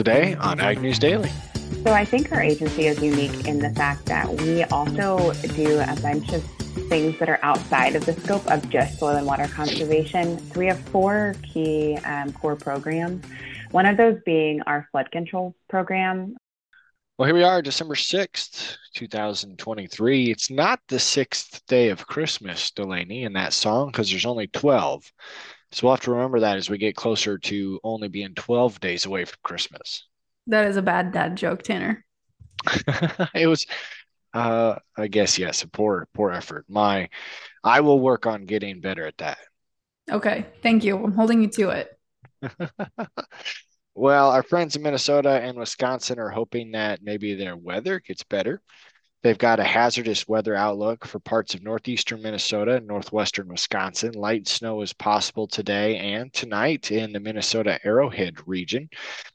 Today on Ag News Daily. So I think our agency is unique in the fact that we also do a bunch of things that are outside of the scope of just soil and water conservation. So we have four key um, core programs. One of those being our flood control program. Well, here we are, December 6th, 2023. It's not the sixth day of Christmas, Delaney, in that song, because there's only 12. So we'll have to remember that as we get closer to only being 12 days away from Christmas. That is a bad dad joke, Tanner. it was uh I guess yes, a poor poor effort. My I will work on getting better at that. Okay. Thank you. I'm holding you to it. well, our friends in Minnesota and Wisconsin are hoping that maybe their weather gets better. They've got a hazardous weather outlook for parts of northeastern Minnesota and northwestern Wisconsin. Light snow is possible today and tonight in the Minnesota Arrowhead region.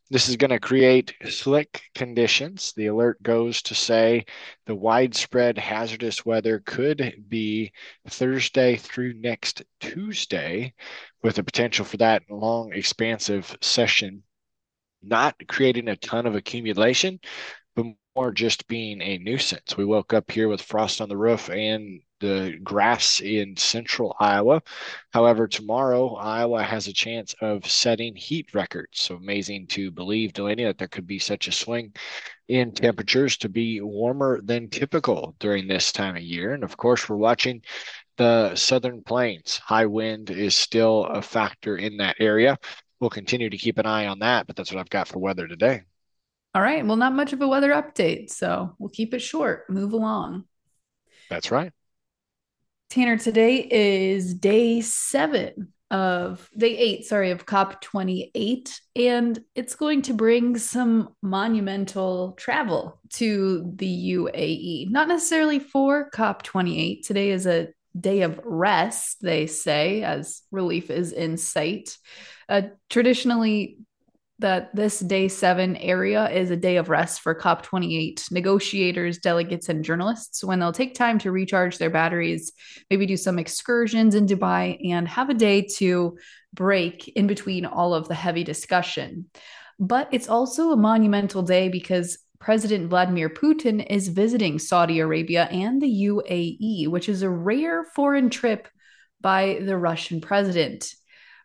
This is going to create slick conditions. The alert goes to say the widespread hazardous weather could be Thursday through next Tuesday, with the potential for that long, expansive session not creating a ton of accumulation, more just being a nuisance. We woke up here with frost on the roof and the grass in central Iowa. However, tomorrow, Iowa has a chance of setting heat records. So amazing to believe, Delaney, that there could be such a swing in temperatures to be warmer than typical during this time of year. And of course, we're watching the southern plains. High wind is still a factor in that area. We'll continue to keep an eye on that, but that's what I've got for weather today. All right. Well, not much of a weather update. So we'll keep it short, move along. That's right. Tanner, today is day seven of day eight, sorry, of COP28. And it's going to bring some monumental travel to the UAE. Not necessarily for COP28. Today is a day of rest, they say, as relief is in sight. Uh, traditionally, that this day seven area is a day of rest for COP28 negotiators, delegates, and journalists when they'll take time to recharge their batteries, maybe do some excursions in Dubai, and have a day to break in between all of the heavy discussion. But it's also a monumental day because President Vladimir Putin is visiting Saudi Arabia and the UAE, which is a rare foreign trip by the Russian president.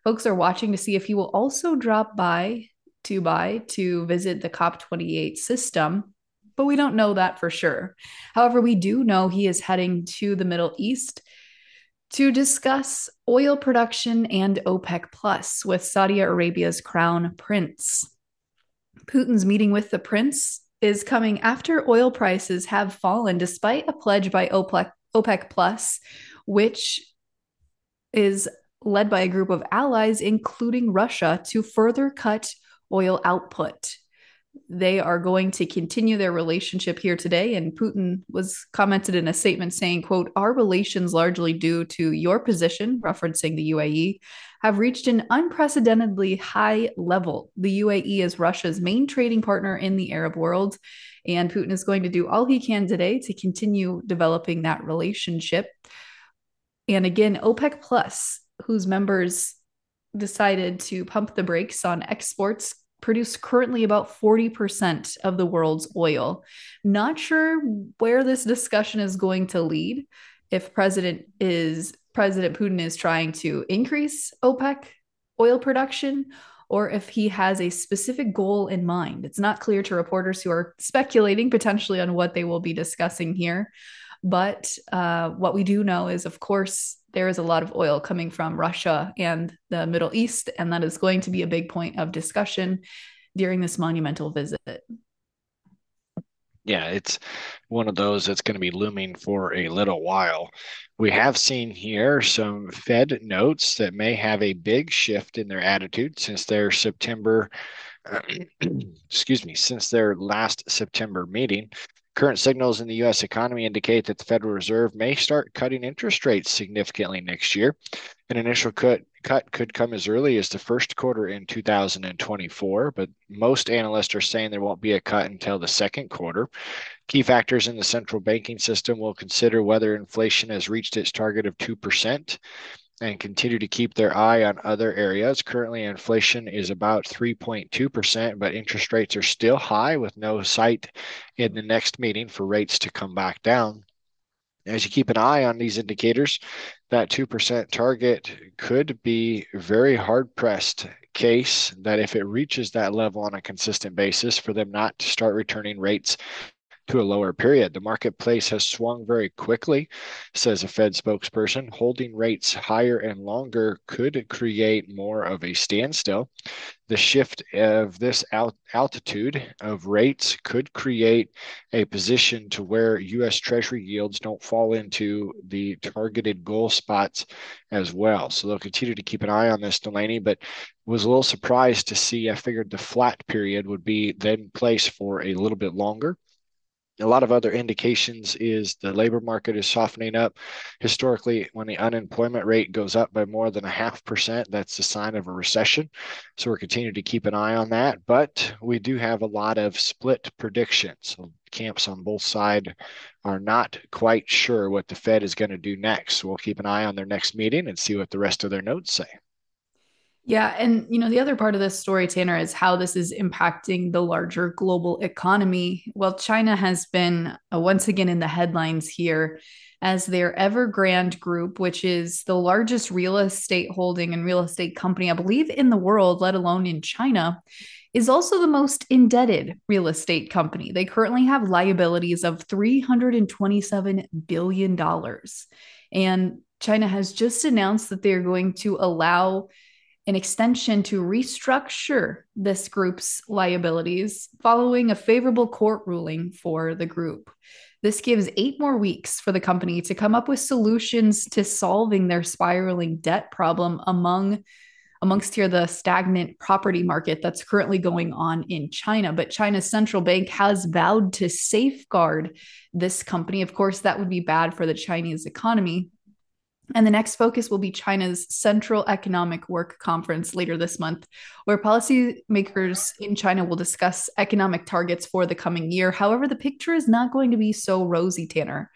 Folks are watching to see if he will also drop by Dubai to visit the COP28 system, but we don't know that for sure. However, we do know he is heading to the Middle East to discuss oil production and OPEC Plus with Saudi Arabia's crown prince. Putin's meeting with the prince is coming after oil prices have fallen despite a pledge by OPEC, OPEC Plus, which is led by a group of allies, including Russia, to further cut oil output. They are going to continue their relationship here today. And Putin was commented in a statement saying, quote, our relations largely due to your position, referencing the UAE, have reached an unprecedentedly high level. The UAE is Russia's main trading partner in the Arab world. And Putin is going to do all he can today to continue developing that relationship. And again, OPEC Plus, whose members decided to pump the brakes on exports produce currently about 40% of the world's oil. Not sure where this discussion is going to lead if president is President Putin is trying to increase OPEC oil production or if he has a specific goal in mind. It's not clear to reporters who are speculating potentially on what they will be discussing here. But uh, what we do know is, of course, there is a lot of oil coming from Russia and the Middle East, and that is going to be a big point of discussion during this monumental visit. Yeah, it's one of those that's going to be looming for a little while. We have seen here some Fed notes that may have a big shift in their attitude since their September, excuse me, since their last September meeting. Current signals in the U.S. economy indicate that the Federal Reserve may start cutting interest rates significantly next year. An initial cut, cut could come as early as the first quarter in 2024, but most analysts are saying there won't be a cut until the second quarter. Key factors in the central banking system will consider whether inflation has reached its target of 2%. And continue to keep their eye on other areas. Currently, inflation is about 3.2%, but interest rates are still high with no sight in the next meeting for rates to come back down. As you keep an eye on these indicators, that 2% target could be very hard pressed case that if it reaches that level on a consistent basis for them not to start returning rates to a lower period. The marketplace has swung very quickly, says a Fed spokesperson. Holding rates higher and longer could create more of a standstill. The shift of this alt- altitude of rates could create a position to where U.S. Treasury yields don't fall into the targeted goal spots as well. So they'll continue to keep an eye on this, Delaney, but was a little surprised to see. I figured the flat period would be then placed for a little bit longer a lot of other indications is the labor market is softening up. Historically, when the unemployment rate goes up by more than a half percent, that's a sign of a recession. So we're continuing to keep an eye on that. But we do have a lot of split predictions. So camps on both sides are not quite sure what the Fed is going to do next. So we'll keep an eye on their next meeting and see what the rest of their notes say. Yeah. And, you know, the other part of this story, Tanner, is how this is impacting the larger global economy. Well, China has been uh, once again in the headlines here as their Evergrande Group, which is the largest real estate holding and real estate company, I believe, in the world, let alone in China, is also the most indebted real estate company. They currently have liabilities of $327 billion. And China has just announced that they're going to allow an extension to restructure this group's liabilities following a favorable court ruling for the group. This gives eight more weeks for the company to come up with solutions to solving their spiraling debt problem among amongst here the stagnant property market that's currently going on in China. But China's central bank has vowed to safeguard this company. Of course, that would be bad for the Chinese economy. And the next focus will be China's Central Economic Work Conference later this month, where policymakers in China will discuss economic targets for the coming year. However, the picture is not going to be so rosy, Tanner.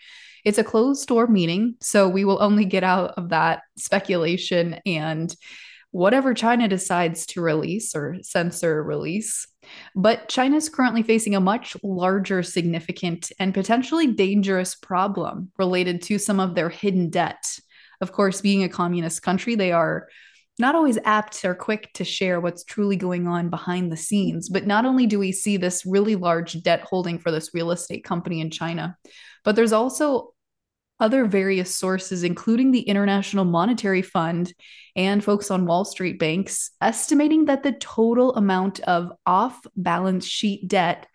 It's a closed door meeting, so we will only get out of that speculation and whatever China decides to release or censor release. But China is currently facing a much larger, significant, and potentially dangerous problem related to some of their hidden debt of course, being a communist country, they are not always apt or quick to share what's truly going on behind the scenes. But not only do we see this really large debt holding for this real estate company in China, but there's also other various sources, including the International Monetary Fund and folks on Wall Street banks, estimating that the total amount of off balance sheet debt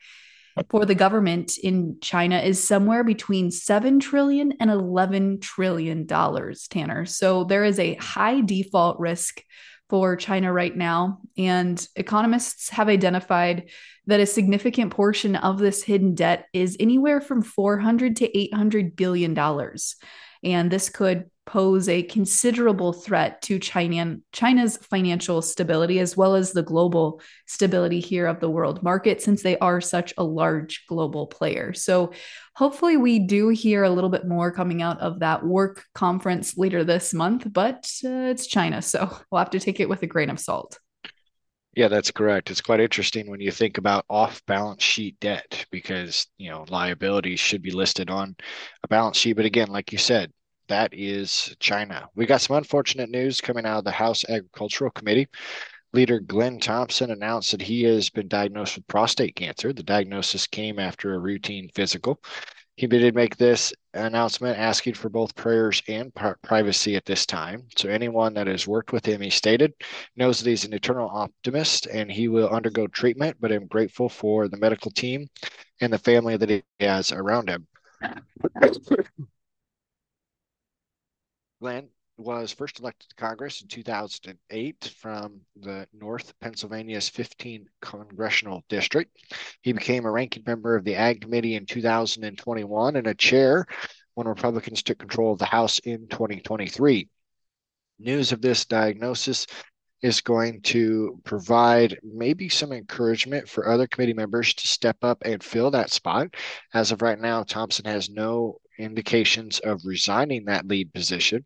for the government in China is somewhere between 7 trillion and 11 trillion dollars, Tanner. So there is a high default risk for China right now and economists have identified that a significant portion of this hidden debt is anywhere from 400 to 800 billion dollars. And this could pose a considerable threat to China, China's financial stability as well as the global stability here of the world market since they are such a large global player. So hopefully we do hear a little bit more coming out of that work conference later this month, but uh, it's China, so we'll have to take it with a grain of salt. Yeah, that's correct. It's quite interesting when you think about off balance sheet debt because, you know, liabilities should be listed on a balance sheet. But again, like you said, that is China. We got some unfortunate news coming out of the House Agricultural Committee. Leader Glenn Thompson announced that he has been diagnosed with prostate cancer. The diagnosis came after a routine physical. He did make this announcement asking for both prayers and privacy at this time. So, anyone that has worked with him, he stated, knows that he's an eternal optimist and he will undergo treatment, but I'm grateful for the medical team and the family that he has around him. Glenn was first elected to Congress in 2008 from the North Pennsylvania's 15th congressional district. He became a ranking member of the Ag Committee in 2021 and a chair when Republicans took control of the House in 2023. News of this diagnosis is going to provide maybe some encouragement for other committee members to step up and fill that spot. As of right now, Thompson has no indications of resigning that lead position.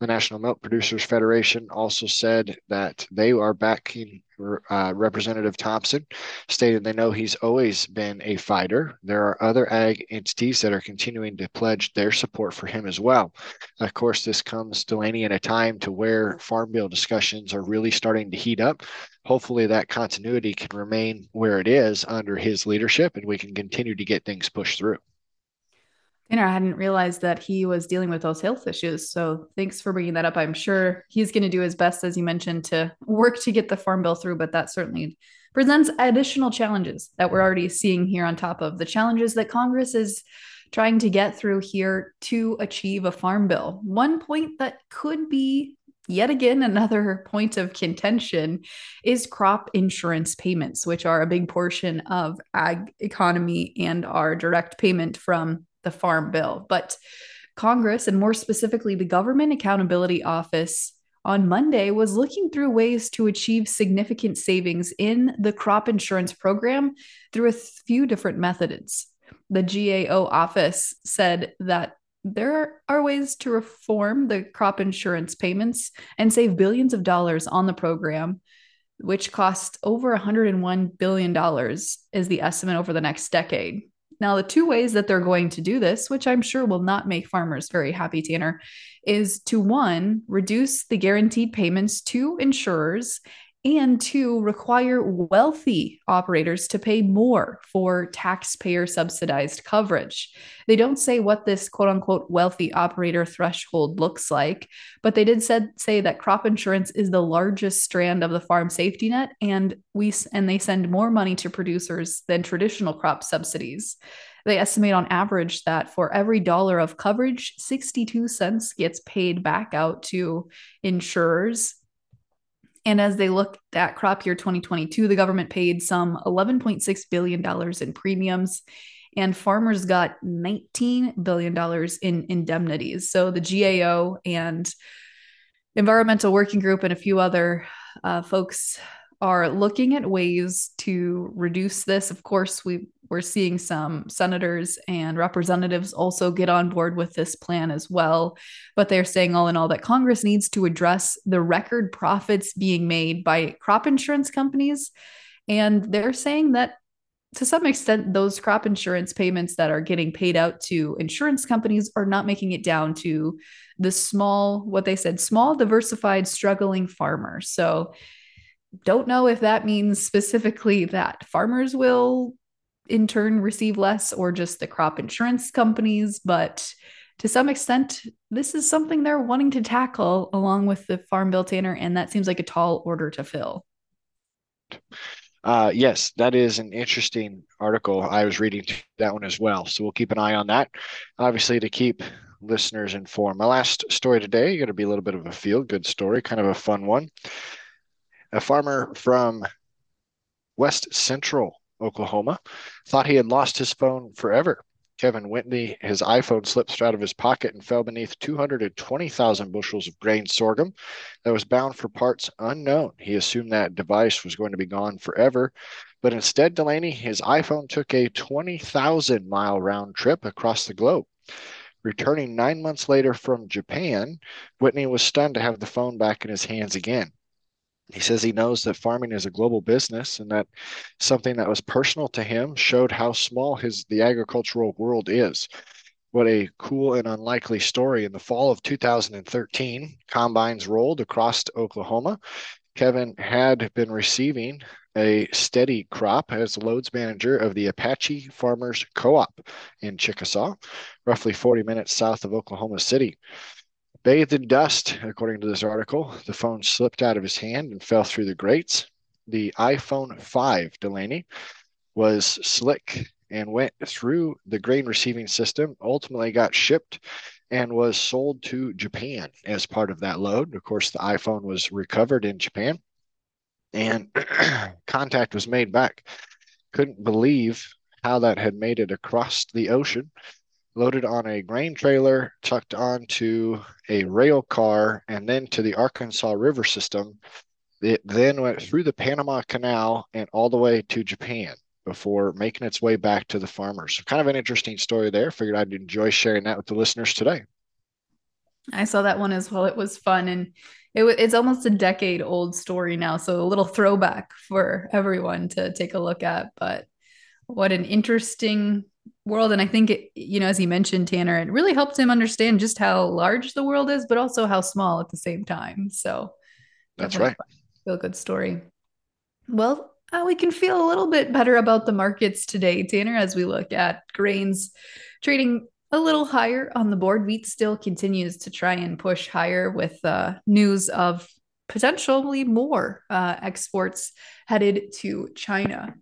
The National Milk Producers Federation also said that they are backing uh, Representative Thompson, stated they know he's always been a fighter. There are other ag entities that are continuing to pledge their support for him as well. Of course, this comes, Delaney, in a time to where farm bill discussions are really starting to heat up. Hopefully, that continuity can remain where it is under his leadership and we can continue to get things pushed through. Tanner, I hadn't realized that he was dealing with those health issues. So thanks for bringing that up. I'm sure he's going to do his best, as you mentioned, to work to get the farm bill through, but that certainly presents additional challenges that we're already seeing here on top of the challenges that Congress is trying to get through here to achieve a farm bill. One point that could be yet again another point of contention is crop insurance payments which are a big portion of ag economy and our direct payment from the farm bill. But Congress, and more specifically the Government Accountability Office, on Monday was looking through ways to achieve significant savings in the crop insurance program through a few different methods. The GAO office said that there are ways to reform the crop insurance payments and save billions of dollars on the program, which costs over $101 billion, is the estimate over the next decade. Now, the two ways that they're going to do this, which I'm sure will not make farmers very happy, Tanner, is to one, reduce the guaranteed payments to insurers and to require wealthy operators to pay more for taxpayer subsidized coverage. They don't say what this quote unquote wealthy operator threshold looks like, but they did said, say that crop insurance is the largest strand of the farm safety net and we and they send more money to producers than traditional crop subsidies. They estimate on average that for every dollar of coverage, 62 cents gets paid back out to insurers and as they look at crop year 2022, the government paid some $11.6 billion in premiums, and farmers got $19 billion in indemnities. So the GAO and Environmental Working Group and a few other uh, folks are looking at ways to reduce this. Of course, we we're seeing some senators and representatives also get on board with this plan as well. But they're saying, all in all, that Congress needs to address the record profits being made by crop insurance companies. And they're saying that to some extent, those crop insurance payments that are getting paid out to insurance companies are not making it down to the small, what they said, small, diversified, struggling farmer. So, don't know if that means specifically that farmers will in turn receive less or just the crop insurance companies. But to some extent, this is something they're wanting to tackle along with the Farm Bill Tanner, and that seems like a tall order to fill. Uh, yes, that is an interesting article. I was reading that one as well. So we'll keep an eye on that. Obviously, to keep listeners informed. My last story today, going to be a little bit of a feel good story, kind of a fun one. A farmer from West Central Oklahoma, thought he had lost his phone forever. Kevin Whitney, his iPhone slipped out of his pocket and fell beneath 220,000 bushels of grain sorghum that was bound for parts unknown. He assumed that device was going to be gone forever, but instead, Delaney, his iPhone took a 20,000 mile round trip across the globe. Returning nine months later from Japan, Whitney was stunned to have the phone back in his hands again. He says he knows that farming is a global business and that something that was personal to him showed how small his the agricultural world is. What a cool and unlikely story. In the fall of 2013, combines rolled across Oklahoma. Kevin had been receiving a steady crop as loads manager of the Apache Farmers Co op in Chickasha, roughly 40 minutes south of Oklahoma City. Bathed in dust, according to this article, the phone slipped out of his hand and fell through the grates. The iPhone 5 Delaney was slick and went through the grain receiving system, ultimately got shipped and was sold to Japan as part of that load. Of course, the iPhone was recovered in Japan and contact was made back. Couldn't believe how that had made it across the ocean loaded on a grain trailer, tucked onto a rail car, and then to the Arkansas River system. It then went through the Panama Canal and all the way to Japan. before making its way back to the farmers. So kind of an interesting story there. Figured I'd enjoy sharing that with the listeners today. I saw that one as well. It was fun and it, it's almost a decade old story now. So a little throwback for everyone to take a look at. But what an interesting world. And I think, it, you know, as he mentioned, Tanner, it really helped him understand just how large the world is, but also how small at the same time. So that's right. Feel good story. Well, uh, we can feel a little bit better about the markets today, Tanner, as we look at grains trading a little higher on the board. Wheat still continues to try and push higher with uh, news of potentially more uh, exports headed to China.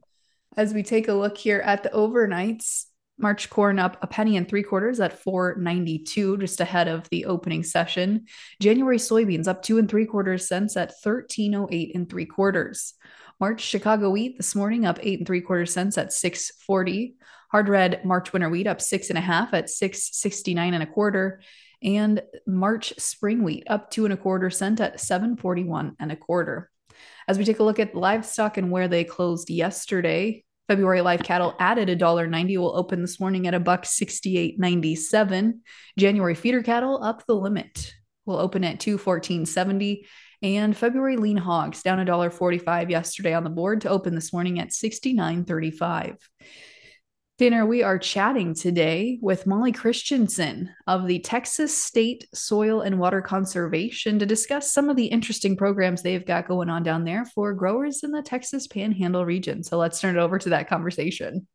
As we take a look here at the overnights, March corn up a penny and three quarters at 492, just ahead of the opening session. January soybeans up two and three quarters cents at 1308 and three quarters. March Chicago wheat this morning up eight and three quarters cents at 640. Hard red March winter wheat up six and a half at 669 and a quarter. And March spring wheat up two and a quarter cent at 741 and a quarter. As we take a look at livestock and where they closed yesterday, February live cattle added a dollar ninety will open this morning at a buck sixty eight ninety seven. January feeder cattle up the limit will open at two fourteen seventy. And February lean hogs down a dollar forty five yesterday on the board to open this morning at sixty nine thirty five. Tanner, we are chatting today with Molly Christensen of the Texas State Soil and Water Conservation to discuss some of the interesting programs they've got going on down there for growers in the Texas Panhandle region. So let's turn it over to that conversation.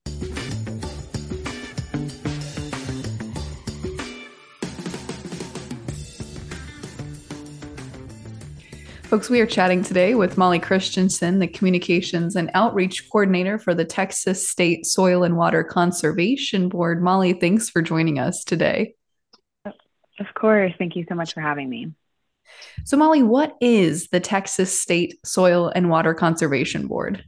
Folks, we are chatting today with Molly Christensen, the Communications and Outreach Coordinator for the Texas State Soil and Water Conservation Board. Molly, thanks for joining us today. Of course. Thank you so much for having me. So, Molly, what is the Texas State Soil and Water Conservation Board?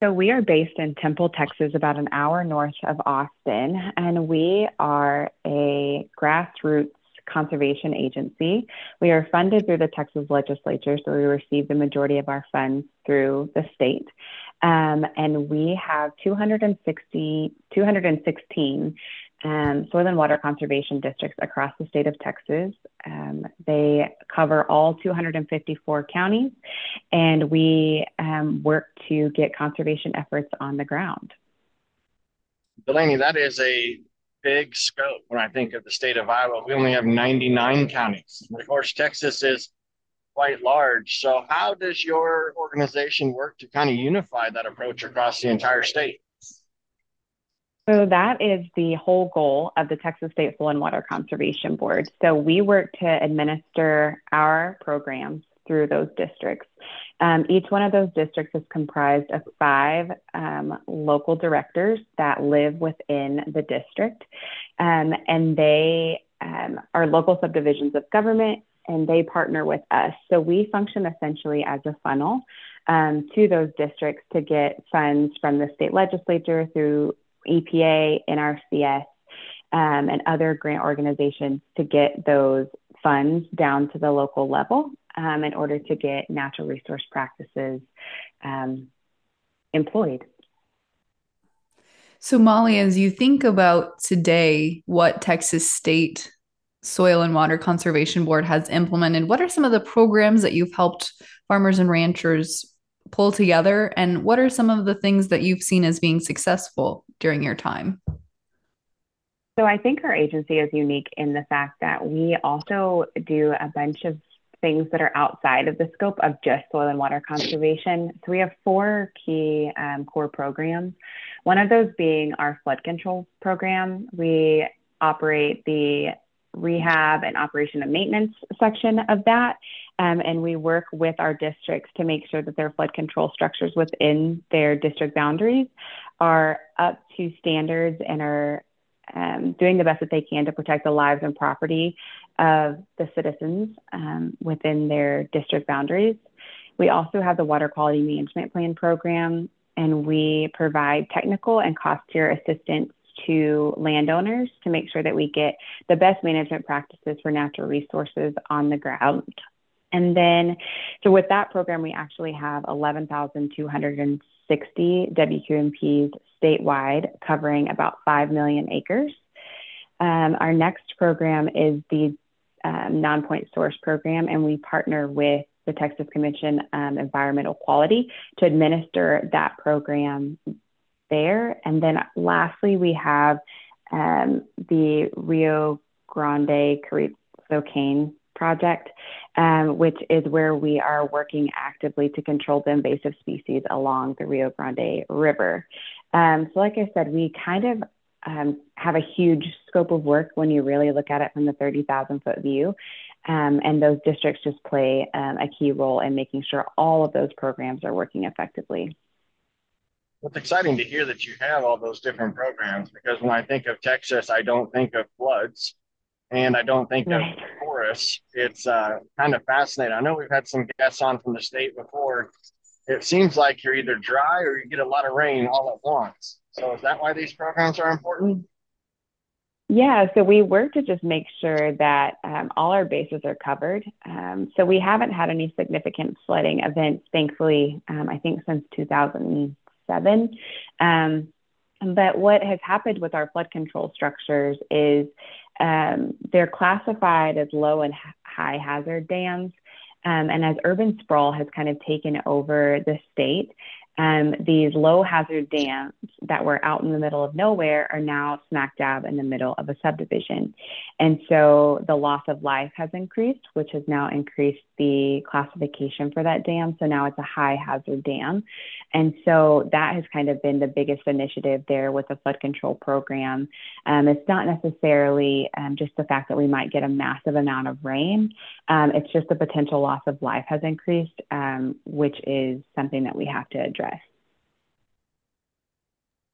So, we are based in Temple, Texas, about an hour north of Austin, and we are a grassroots conservation agency. We are funded through the Texas legislature, so we receive the majority of our funds through the state. Um, and we have 260, 216 um, soil and water conservation districts across the state of Texas. Um, they cover all 254 counties, and we um, work to get conservation efforts on the ground. Delaney, that is a big scope when I think of the state of Iowa. We only have 99 counties. Of course, Texas is quite large. So, how does your organization work to kind of unify that approach across the entire state? So, that is the whole goal of the Texas State Soil and Water Conservation Board. So, we work to administer our programs through those districts. Um, each one of those districts is comprised of five um, local directors that live within the district, um, and they um, are local subdivisions of government and they partner with us. So we function essentially as a funnel um, to those districts to get funds from the state legislature through EPA, NRCS, um, and other grant organizations to get those funds down to the local level um, in order to get natural resource practices um, employed. So, Molly, as you think about today, what Texas State Soil and Water Conservation Board has implemented, what are some of the programs that you've helped farmers and ranchers pull together? And what are some of the things that you've seen as being successful during your time? So I think our agency is unique in the fact that we also do a bunch of things that are outside of the scope of just soil and water conservation. So we have four key um, core programs. One of those being our flood control program. We operate the rehab and operation and maintenance section of that. Um, and we work with our districts to make sure that their flood control structures within their district boundaries are up to standards and are um, doing the best that they can to protect the lives and property of the citizens um, within their district boundaries. We also have the Water Quality Management Plan program, and we provide technical and cost tier assistance to landowners to make sure that we get the best management practices for natural resources on the ground. And then, so with that program, we actually have 11,260 WQMPs statewide, covering about 5 million acres. Um, our next program is the um, non point source program, and we partner with the Texas Commission on Environmental Quality to administer that program there. And then lastly, we have um, the Rio Grande Carrizo Cane project, um, which is where we are working actively to control the invasive species along the Rio Grande River. Um, so, like I said, we kind of um, have a huge scope of work when you really look at it from the 30,000 foot view. Um, and those districts just play um, a key role in making sure all of those programs are working effectively. It's exciting to hear that you have all those different programs because when I think of Texas, I don't think of floods and I don't think right. of forests. It's uh, kind of fascinating. I know we've had some guests on from the state before. It seems like you're either dry or you get a lot of rain all at once. So is that why these programs are important? Yeah, so we work to just make sure that um, all our bases are covered. Um, so we haven't had any significant flooding events, thankfully, um, I think since 2007. Um, but what has happened with our flood control structures is um, they're classified as low and high hazard dams. Um, and as urban sprawl has kind of taken over the state, um, these low hazard dams that were out in the middle of nowhere are now smack dab in the middle of a subdivision. And so the loss of life has increased, which has now increased the classification for that dam. So now it's a high hazard dam. And so that has kind of been the biggest initiative there with the flood control program. Um, it's not necessarily um, just the fact that we might get a massive amount of rain, um, it's just the potential loss of life has increased, um, which is something that we have to address.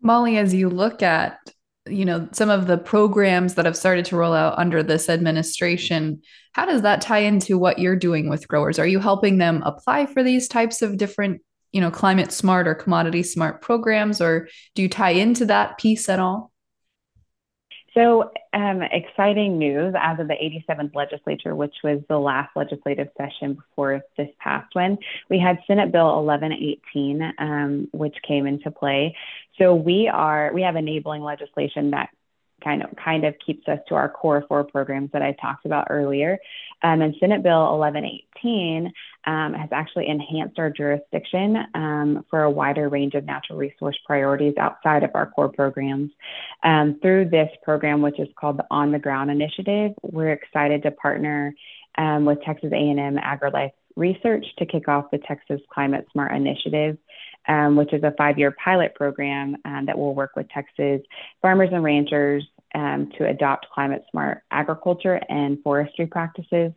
Molly, as you look at you know some of the programs that have started to roll out under this administration how does that tie into what you're doing with growers? Are you helping them apply for these types of different you know climate smart or commodity smart programs or do you tie into that piece at all so, um, exciting news as of the 87th legislature, which was the last legislative session before this past one, we had Senate Bill 1118, um, which came into play. So we are we have enabling legislation that kind of kind of keeps us to our core four programs that I talked about earlier. Um, and Senate Bill 1118 um, has actually enhanced our jurisdiction um, for a wider range of natural resource priorities outside of our core programs. Um, through this program, which is called the On the Ground Initiative, we're excited to partner um, with Texas A&M AgriLife Research to kick off the Texas Climate Smart Initiative. Um, which is a five year pilot program um, that will work with Texas farmers and ranchers um, to adopt climate smart agriculture and forestry practices.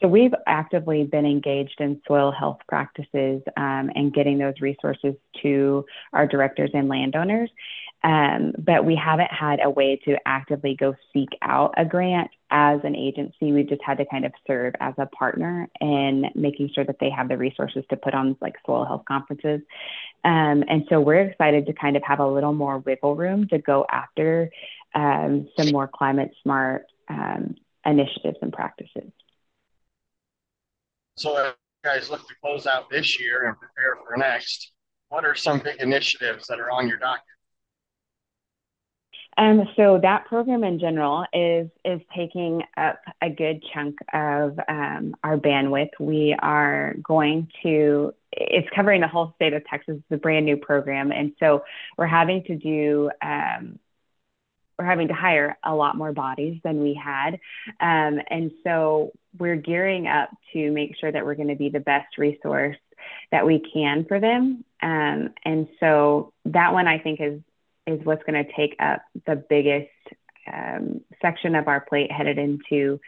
So we've actively been engaged in soil health practices um, and getting those resources to our directors and landowners. Um, but we haven't had a way to actively go seek out a grant as an agency. We've just had to kind of serve as a partner in making sure that they have the resources to put on like soil health conferences. Um, and so we're excited to kind of have a little more wiggle room to go after um, some more climate smart um, initiatives and practices. So, as you guys look to close out this year and prepare for next, what are some big initiatives that are on your docket? Um, so that program in general is is taking up a good chunk of um, our bandwidth. We are going to it's covering the whole state of Texas. It's a brand new program, and so we're having to do um, we're having to hire a lot more bodies than we had. Um, and so we're gearing up to make sure that we're going to be the best resource that we can for them. Um, and so that one I think is is what's going to take up the biggest um, section of our plate headed into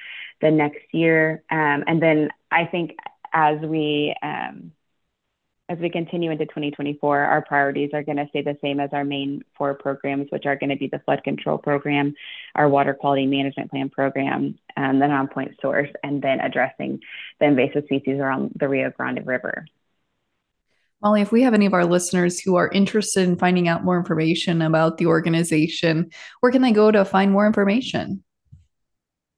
the next year. Um, and then I think as we um, as we continue into 2024, our priorities are going to stay the same as our main four programs, which are going to be the flood control program, our water quality management plan program, and the non-point source, and then addressing the invasive species around the Rio Grande River. Molly, if we have any of our listeners who are interested in finding out more information about the organization, where can they go to find more information?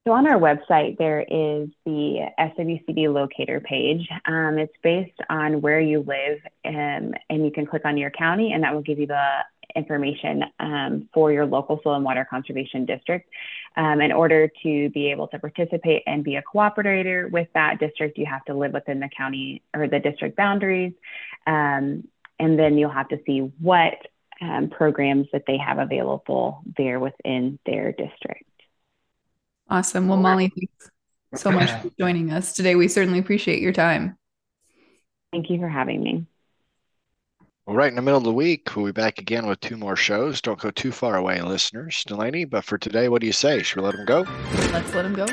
So on our website, there is the SWCD locator page. Um, it's based on where you live, um, and you can click on your county, and that will give you the information um, for your local soil and water conservation district. Um, in order to be able to participate and be a cooperator with that district, you have to live within the county or the district boundaries. Um, and then you'll have to see what um, programs that they have available there within their district. Awesome. Well, Molly, thanks so much for joining us today. We certainly appreciate your time. Thank you for having me. Well, right in the middle of the week, we'll be back again with two more shows. Don't go too far away, listeners. Delaney, but for today, what do you say? Should we let them go? Let's let them go.